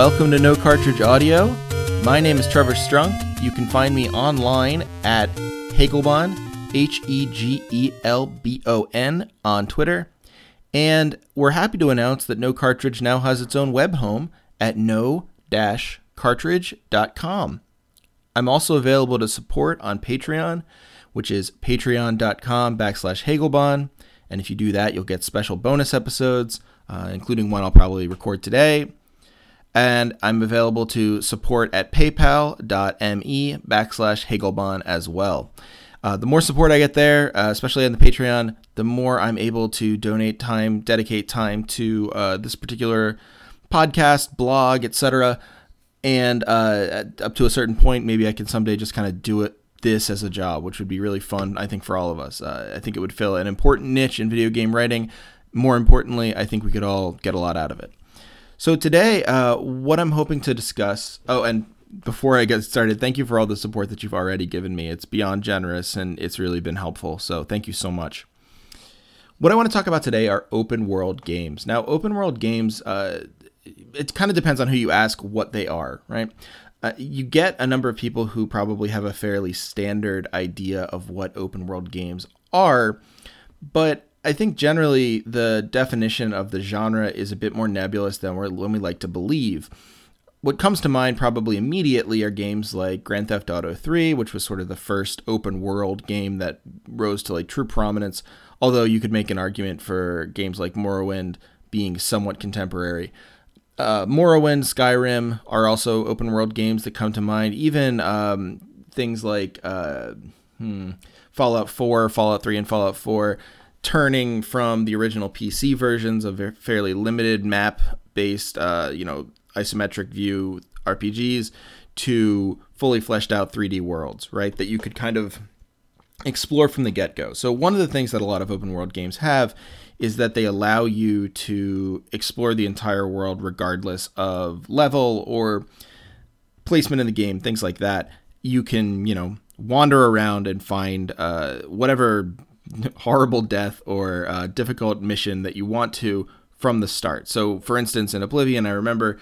Welcome to No Cartridge Audio. My name is Trevor Strunk. You can find me online at Hegelbon, H E G E L B O N, on Twitter. And we're happy to announce that No Cartridge now has its own web home at no cartridge.com. I'm also available to support on Patreon, which is patreon.com backslash Hegelbon. And if you do that, you'll get special bonus episodes, uh, including one I'll probably record today. And I'm available to support at paypal.me backslash Hegelbon as well. Uh, the more support I get there, uh, especially on the Patreon, the more I'm able to donate time, dedicate time to uh, this particular podcast, blog, etc. And uh, up to a certain point, maybe I can someday just kind of do it this as a job, which would be really fun, I think, for all of us. Uh, I think it would fill an important niche in video game writing. More importantly, I think we could all get a lot out of it. So today, uh, what I'm hoping to discuss. Oh, and before I get started, thank you for all the support that you've already given me. It's beyond generous, and it's really been helpful. So thank you so much. What I want to talk about today are open world games. Now, open world games, uh, it kind of depends on who you ask what they are, right? Uh, you get a number of people who probably have a fairly standard idea of what open world games are, but I think generally the definition of the genre is a bit more nebulous than when we like to believe. What comes to mind probably immediately are games like Grand Theft Auto 3, which was sort of the first open world game that rose to like true prominence, although you could make an argument for games like Morrowind being somewhat contemporary. Uh, Morrowind, Skyrim are also open world games that come to mind. Even um, things like uh, hmm, Fallout 4, Fallout 3, and Fallout 4 turning from the original PC versions of fairly limited map based, uh, you know, isometric view RPGs to fully fleshed out 3D worlds, right? That you could kind of explore from the get go. So, one of the things that a lot of open world games have is that they allow you to explore the entire world regardless of level or placement in the game, things like that. You can, you know, wander around and find uh, whatever horrible death or uh, difficult mission that you want to from the start. So, for instance, in Oblivion, I remember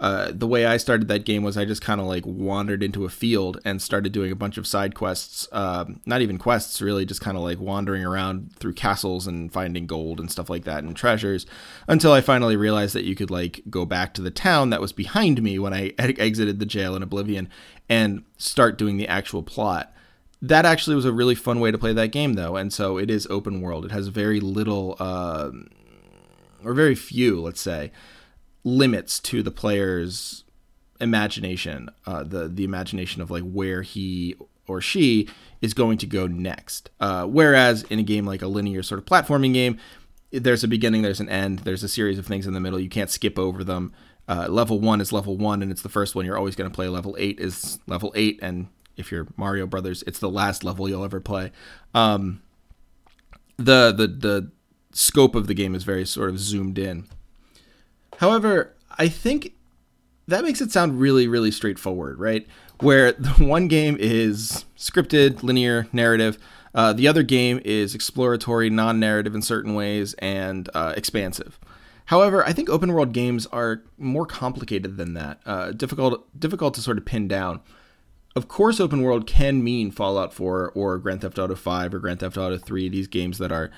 uh, the way I started that game was I just kind of like wandered into a field and started doing a bunch of side quests. Um, not even quests, really, just kind of like wandering around through castles and finding gold and stuff like that and treasures until I finally realized that you could like go back to the town that was behind me when I exited the jail in Oblivion and start doing the actual plot that actually was a really fun way to play that game though and so it is open world. It has very little uh, or very few let's say limits to the player's imagination uh, the the imagination of like where he or she is going to go next. Uh, whereas in a game like a linear sort of platforming game there's a beginning there's an end there's a series of things in the middle. You can't skip over them. Uh, level one is level one and it's the first one. You're always going to play level eight is level eight and if you're Mario Brothers, it's the last level you'll ever play. Um, the the the scope of the game is very sort of zoomed in. However, I think that makes it sound really really straightforward, right? Where the one game is scripted, linear, narrative. Uh, the other game is exploratory, non-narrative in certain ways, and uh, expansive. However, I think open world games are more complicated than that. Uh, difficult difficult to sort of pin down of course, open world can mean Fallout 4 or Grand Theft Auto 5 or Grand Theft Auto 3, these games that are,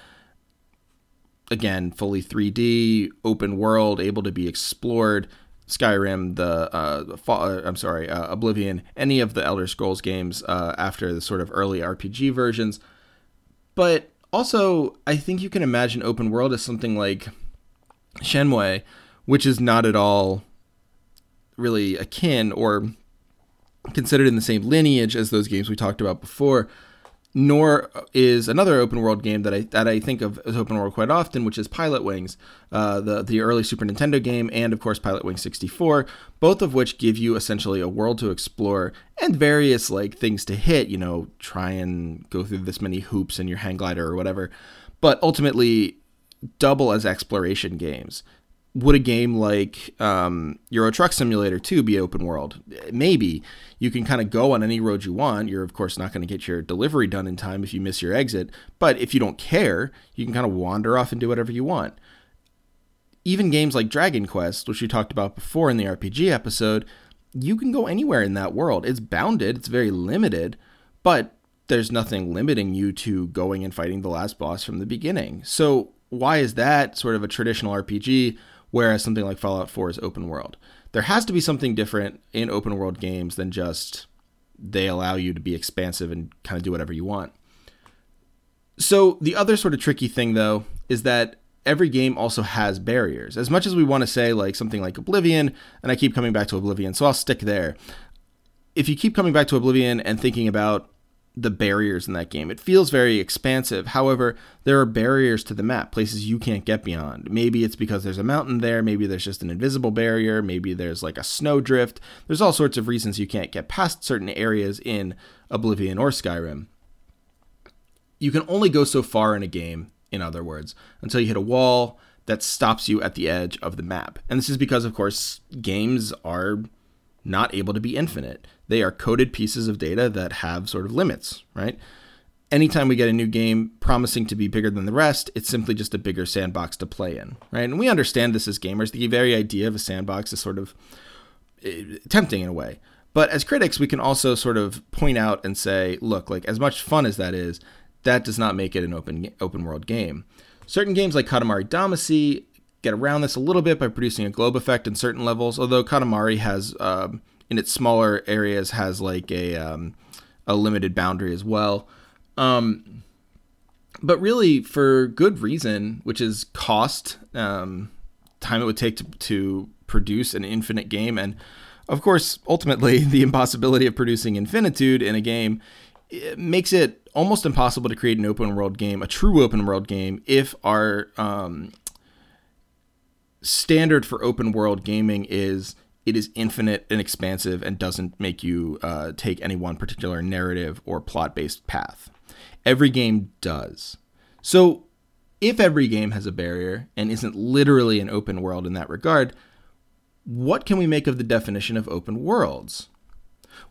again, fully 3D, open world, able to be explored. Skyrim, the, uh, the uh, I'm sorry, uh, Oblivion, any of the Elder Scrolls games uh, after the sort of early RPG versions. But also, I think you can imagine open world as something like Shenmue, which is not at all really akin or considered in the same lineage as those games we talked about before. Nor is another open world game that I that I think of as open world quite often, which is Pilotwings, uh, the the early Super Nintendo game, and of course Pilotwings 64, both of which give you essentially a world to explore and various like things to hit. You know, try and go through this many hoops in your hang glider or whatever, but ultimately double as exploration games would a game like um, Euro Truck Simulator 2 be open world? Maybe. You can kind of go on any road you want. You're, of course, not going to get your delivery done in time if you miss your exit. But if you don't care, you can kind of wander off and do whatever you want. even games like Dragon Quest, which we talked about before in the RPG episode, you can go anywhere in that world. It's bounded, it's very limited, but there's nothing limiting you to going and fighting the last boss from the beginning. So, why is that sort of a traditional RPG, whereas something like Fallout 4 is open world? There has to be something different in open world games than just they allow you to be expansive and kind of do whatever you want. So, the other sort of tricky thing, though, is that every game also has barriers. As much as we want to say, like something like Oblivion, and I keep coming back to Oblivion, so I'll stick there. If you keep coming back to Oblivion and thinking about the barriers in that game. It feels very expansive. However, there are barriers to the map, places you can't get beyond. Maybe it's because there's a mountain there, maybe there's just an invisible barrier, maybe there's like a snowdrift. There's all sorts of reasons you can't get past certain areas in Oblivion or Skyrim. You can only go so far in a game, in other words, until you hit a wall that stops you at the edge of the map. And this is because, of course, games are not able to be infinite. They are coded pieces of data that have sort of limits, right? Anytime we get a new game promising to be bigger than the rest, it's simply just a bigger sandbox to play in, right? And we understand this as gamers. The very idea of a sandbox is sort of eh, tempting in a way. But as critics, we can also sort of point out and say, look, like as much fun as that is, that does not make it an open open world game. Certain games like Katamari Damacy get around this a little bit by producing a globe effect in certain levels. Although Katamari has, um, in its smaller areas, has like a um, a limited boundary as well. Um, but really, for good reason, which is cost, um, time it would take to, to produce an infinite game, and of course, ultimately, the impossibility of producing infinitude in a game it makes it almost impossible to create an open world game, a true open world game, if our um, standard for open world gaming is it is infinite and expansive and doesn't make you uh, take any one particular narrative or plot based path. Every game does. So, if every game has a barrier and isn't literally an open world in that regard, what can we make of the definition of open worlds?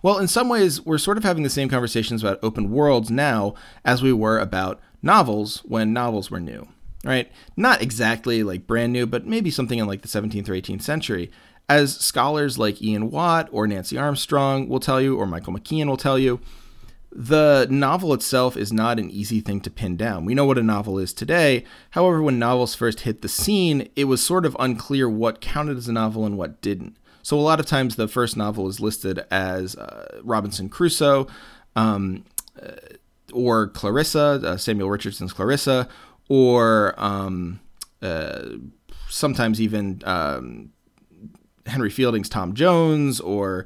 Well, in some ways, we're sort of having the same conversations about open worlds now as we were about novels when novels were new right? Not exactly like brand new, but maybe something in like the 17th or 18th century. As scholars like Ian Watt or Nancy Armstrong will tell you, or Michael McKeon will tell you, the novel itself is not an easy thing to pin down. We know what a novel is today. However, when novels first hit the scene, it was sort of unclear what counted as a novel and what didn't. So, a lot of times, the first novel is listed as uh, Robinson Crusoe um, uh, or Clarissa, uh, Samuel Richardson's Clarissa, or um, uh, sometimes even um, Henry Fielding's Tom Jones, or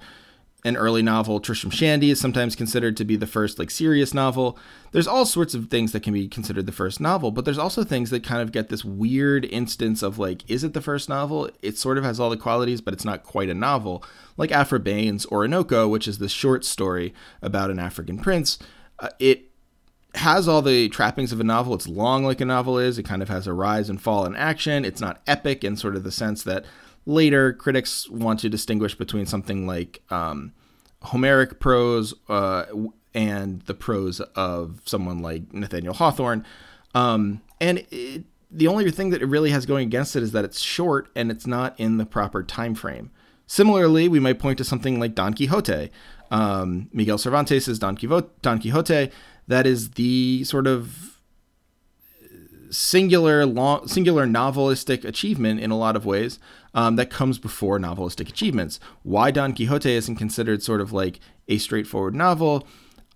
an early novel, Tristram Shandy, is sometimes considered to be the first like serious novel. There's all sorts of things that can be considered the first novel, but there's also things that kind of get this weird instance of like, is it the first novel? It sort of has all the qualities, but it's not quite a novel, like Aphra Behn's Oroonoko, which is the short story about an African prince. Uh, it has all the trappings of a novel. It's long like a novel is. It kind of has a rise and fall in action. It's not epic in sort of the sense that later critics want to distinguish between something like um, Homeric prose uh, and the prose of someone like Nathaniel Hawthorne. Um, and it, the only thing that it really has going against it is that it's short and it's not in the proper time frame. Similarly, we might point to something like Don Quixote. Um, Miguel Cervantes' Don Quixote that is the sort of singular long, singular novelistic achievement in a lot of ways um, that comes before novelistic achievements. Why Don Quixote isn't considered sort of like a straightforward novel,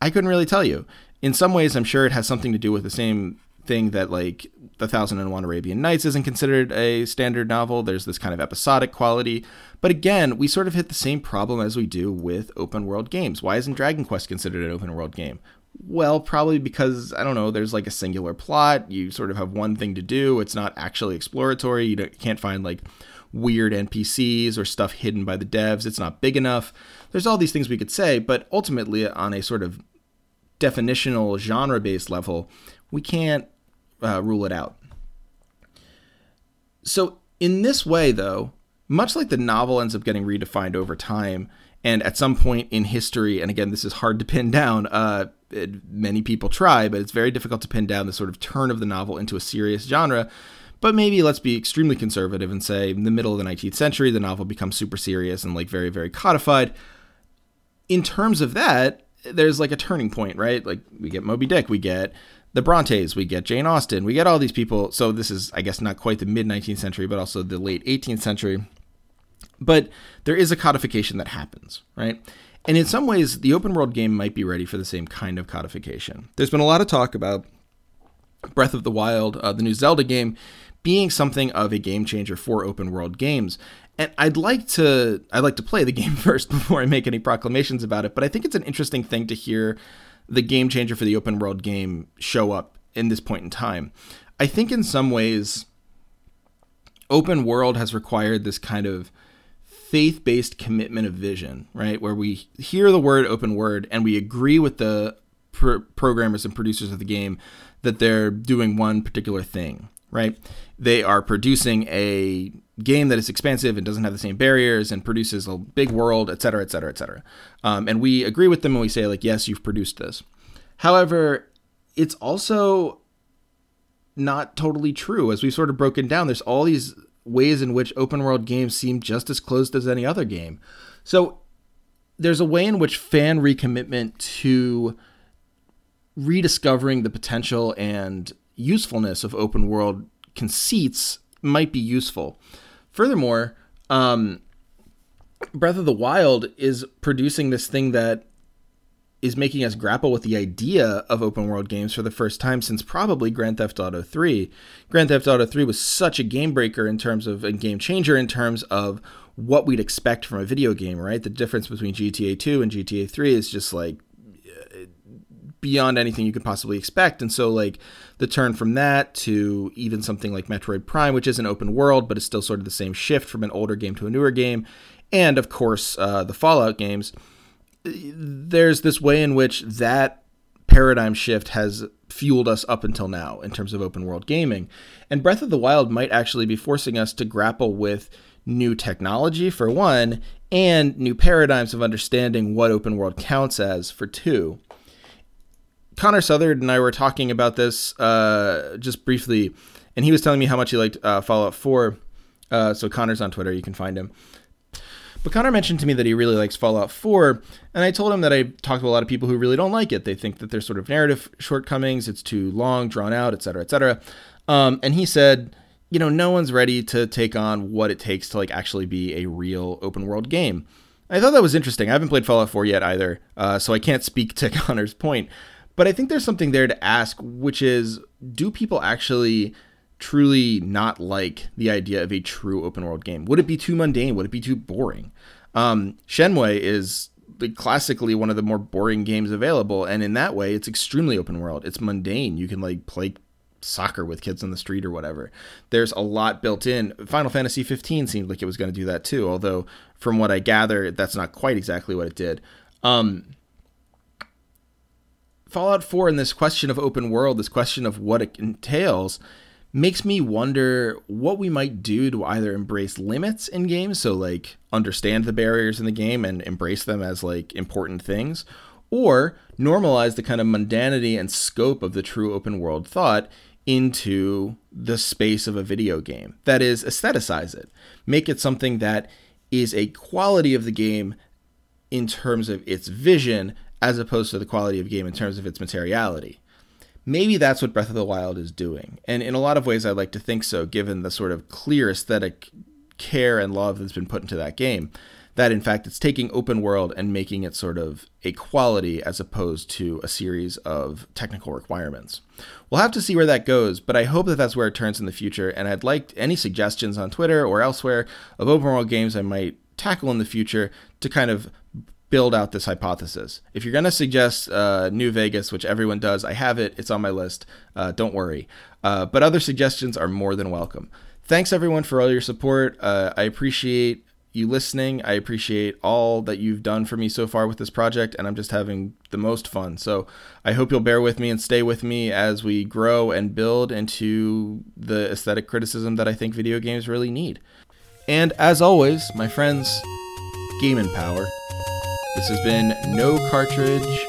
I couldn't really tell you. In some ways, I'm sure it has something to do with the same thing that like the Thousand and One Arabian Nights isn't considered a standard novel. There's this kind of episodic quality. But again, we sort of hit the same problem as we do with open world games. Why isn't Dragon Quest considered an open world game? Well, probably because I don't know. There's like a singular plot. You sort of have one thing to do. It's not actually exploratory. You can't find like weird NPCs or stuff hidden by the devs. It's not big enough. There's all these things we could say, but ultimately, on a sort of definitional genre based level, we can't uh, rule it out. So, in this way, though, much like the novel ends up getting redefined over time, and at some point in history, and again, this is hard to pin down, uh, it, many people try, but it's very difficult to pin down the sort of turn of the novel into a serious genre But maybe let's be extremely conservative and say in the middle of the 19th century, the novel becomes super serious and like very, very codified. In terms of that, there's like a turning point, right? Like we get Moby Dick, we get the Brontes, we get Jane Austen, we get all these people. So this is, I guess, not quite the mid 19th century, but also the late 18th century. But there is a codification that happens, right? And in some ways, the open world game might be ready for the same kind of codification. There's been a lot of talk about Breath of the Wild, uh, the new Zelda game, being something of a game changer for open world games. And I'd like to I'd like to play the game first before I make any proclamations about it, but I think it's an interesting thing to hear the game changer for the open world game show up in this point in time. I think in some ways open world has required this kind of faith-based commitment of vision, right? Where we hear the word open word and we agree with the pr- programmers and producers of the game that they're doing one particular thing, right? They are producing a game that is expansive and doesn't have the same barriers and produces a big world, et cetera, et cetera, et cetera. Um, and we agree with them and we say, like, yes, you've produced this. However, it's also not totally true. As we've sort of broken down, there's all these ways in which open world games seem just as closed as any other game. So there's a way in which fan recommitment to rediscovering the potential and usefulness of open world conceits might be useful. Furthermore, um, Breath of the Wild is producing this thing that is making us grapple with the idea of open world games for the first time since probably Grand Theft Auto 3. Grand Theft Auto 3 was such a game breaker in terms of a game changer in terms of what we'd expect from a video game, right? The difference between GTA 2 and GTA 3 is just like beyond anything you could possibly expect. And so, like, the turn from that to even something like Metroid Prime, which is an open world, but it's still sort of the same shift from an older game to a newer game, and of course, uh, the Fallout games, there's this way in which that paradigm shift has fueled us up until now in terms of open world gaming. And Breath of the Wild might actually be forcing us to grapple with new technology, for one, and new paradigms of understanding what open world counts as, for two. Connor Southard and I were talking about this uh, just briefly, and he was telling me how much he liked uh, Fallout 4. Uh, so Connor's on Twitter, you can find him. But Connor mentioned to me that he really likes Fallout 4, and I told him that I talked to a lot of people who really don't like it. They think that there's sort of narrative shortcomings, it's too long, drawn out, etc., etc. Um, and he said, you know, no one's ready to take on what it takes to like actually be a real open world game. I thought that was interesting. I haven't played Fallout 4 yet either, uh, so I can't speak to Connor's point. But I think there's something there to ask, which is do people actually truly not like the idea of a true open world game? Would it be too mundane? Would it be too boring? Um, Shenmue is classically one of the more boring games available, and in that way, it's extremely open world. It's mundane. You can like play soccer with kids on the street or whatever. There's a lot built in. Final Fantasy 15 seemed like it was going to do that too, although from what I gather, that's not quite exactly what it did. Um, Fallout 4 and this question of open world, this question of what it entails, makes me wonder what we might do to either embrace limits in games, so like understand the barriers in the game and embrace them as like important things, or normalize the kind of mundanity and scope of the true open world thought into the space of a video game. That is, aestheticize it, make it something that is a quality of the game in terms of its vision as opposed to the quality of game in terms of its materiality. Maybe that's what Breath of the Wild is doing. And in a lot of ways, I'd like to think so, given the sort of clear aesthetic care and love that's been put into that game. That in fact, it's taking open world and making it sort of a quality as opposed to a series of technical requirements. We'll have to see where that goes, but I hope that that's where it turns in the future. And I'd like any suggestions on Twitter or elsewhere of open world games I might tackle in the future to kind of build out this hypothesis. If you're going to suggest uh, New Vegas, which everyone does, I have it. It's on my list. Uh, don't worry. Uh, but other suggestions are more than welcome. Thanks everyone for all your support. Uh, I appreciate you listening. I appreciate all that you've done for me so far with this project, and I'm just having the most fun. So I hope you'll bear with me and stay with me as we grow and build into the aesthetic criticism that I think video games really need. And as always, my friends, game and power. This has been No Cartridge